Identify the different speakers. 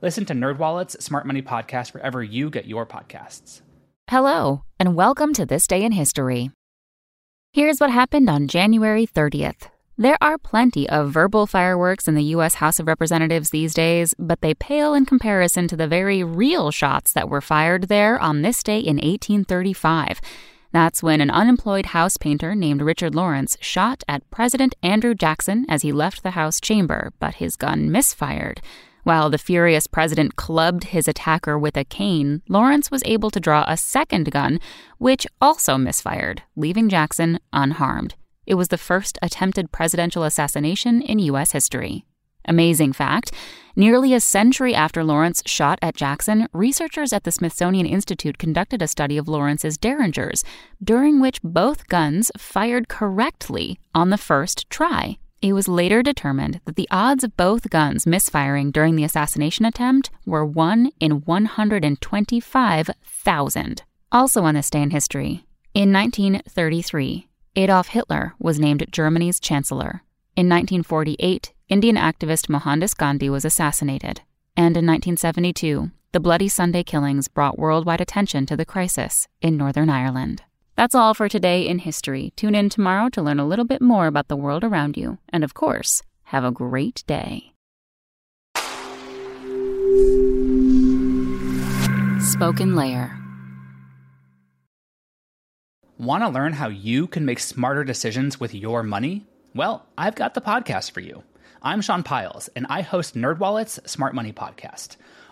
Speaker 1: Listen to NerdWallet's Smart Money Podcast wherever you get your podcasts.
Speaker 2: Hello, and welcome to This Day in History. Here's what happened on January 30th. There are plenty of verbal fireworks in the U.S. House of Representatives these days, but they pale in comparison to the very real shots that were fired there on this day in 1835. That's when an unemployed house painter named Richard Lawrence shot at President Andrew Jackson as he left the House chamber, but his gun misfired. While the furious president clubbed his attacker with a cane, Lawrence was able to draw a second gun, which also misfired, leaving Jackson unharmed. It was the first attempted presidential assassination in U.S. history. Amazing fact nearly a century after Lawrence shot at Jackson, researchers at the Smithsonian Institute conducted a study of Lawrence's derringers, during which both guns fired correctly on the first try. It was later determined that the odds of both guns misfiring during the assassination attempt were 1 in 125,000. Also on this day in history, in 1933, Adolf Hitler was named Germany's chancellor. In 1948, Indian activist Mohandas Gandhi was assassinated. And in 1972, the Bloody Sunday killings brought worldwide attention to the crisis in Northern Ireland. That's all for today in history. Tune in tomorrow to learn a little bit more about the world around you. And of course, have a great day. SpokenLayer.
Speaker 1: Want to learn how you can make smarter decisions with your money? Well, I've got the podcast for you. I'm Sean Pyles, and I host NerdWallet's Smart Money Podcast.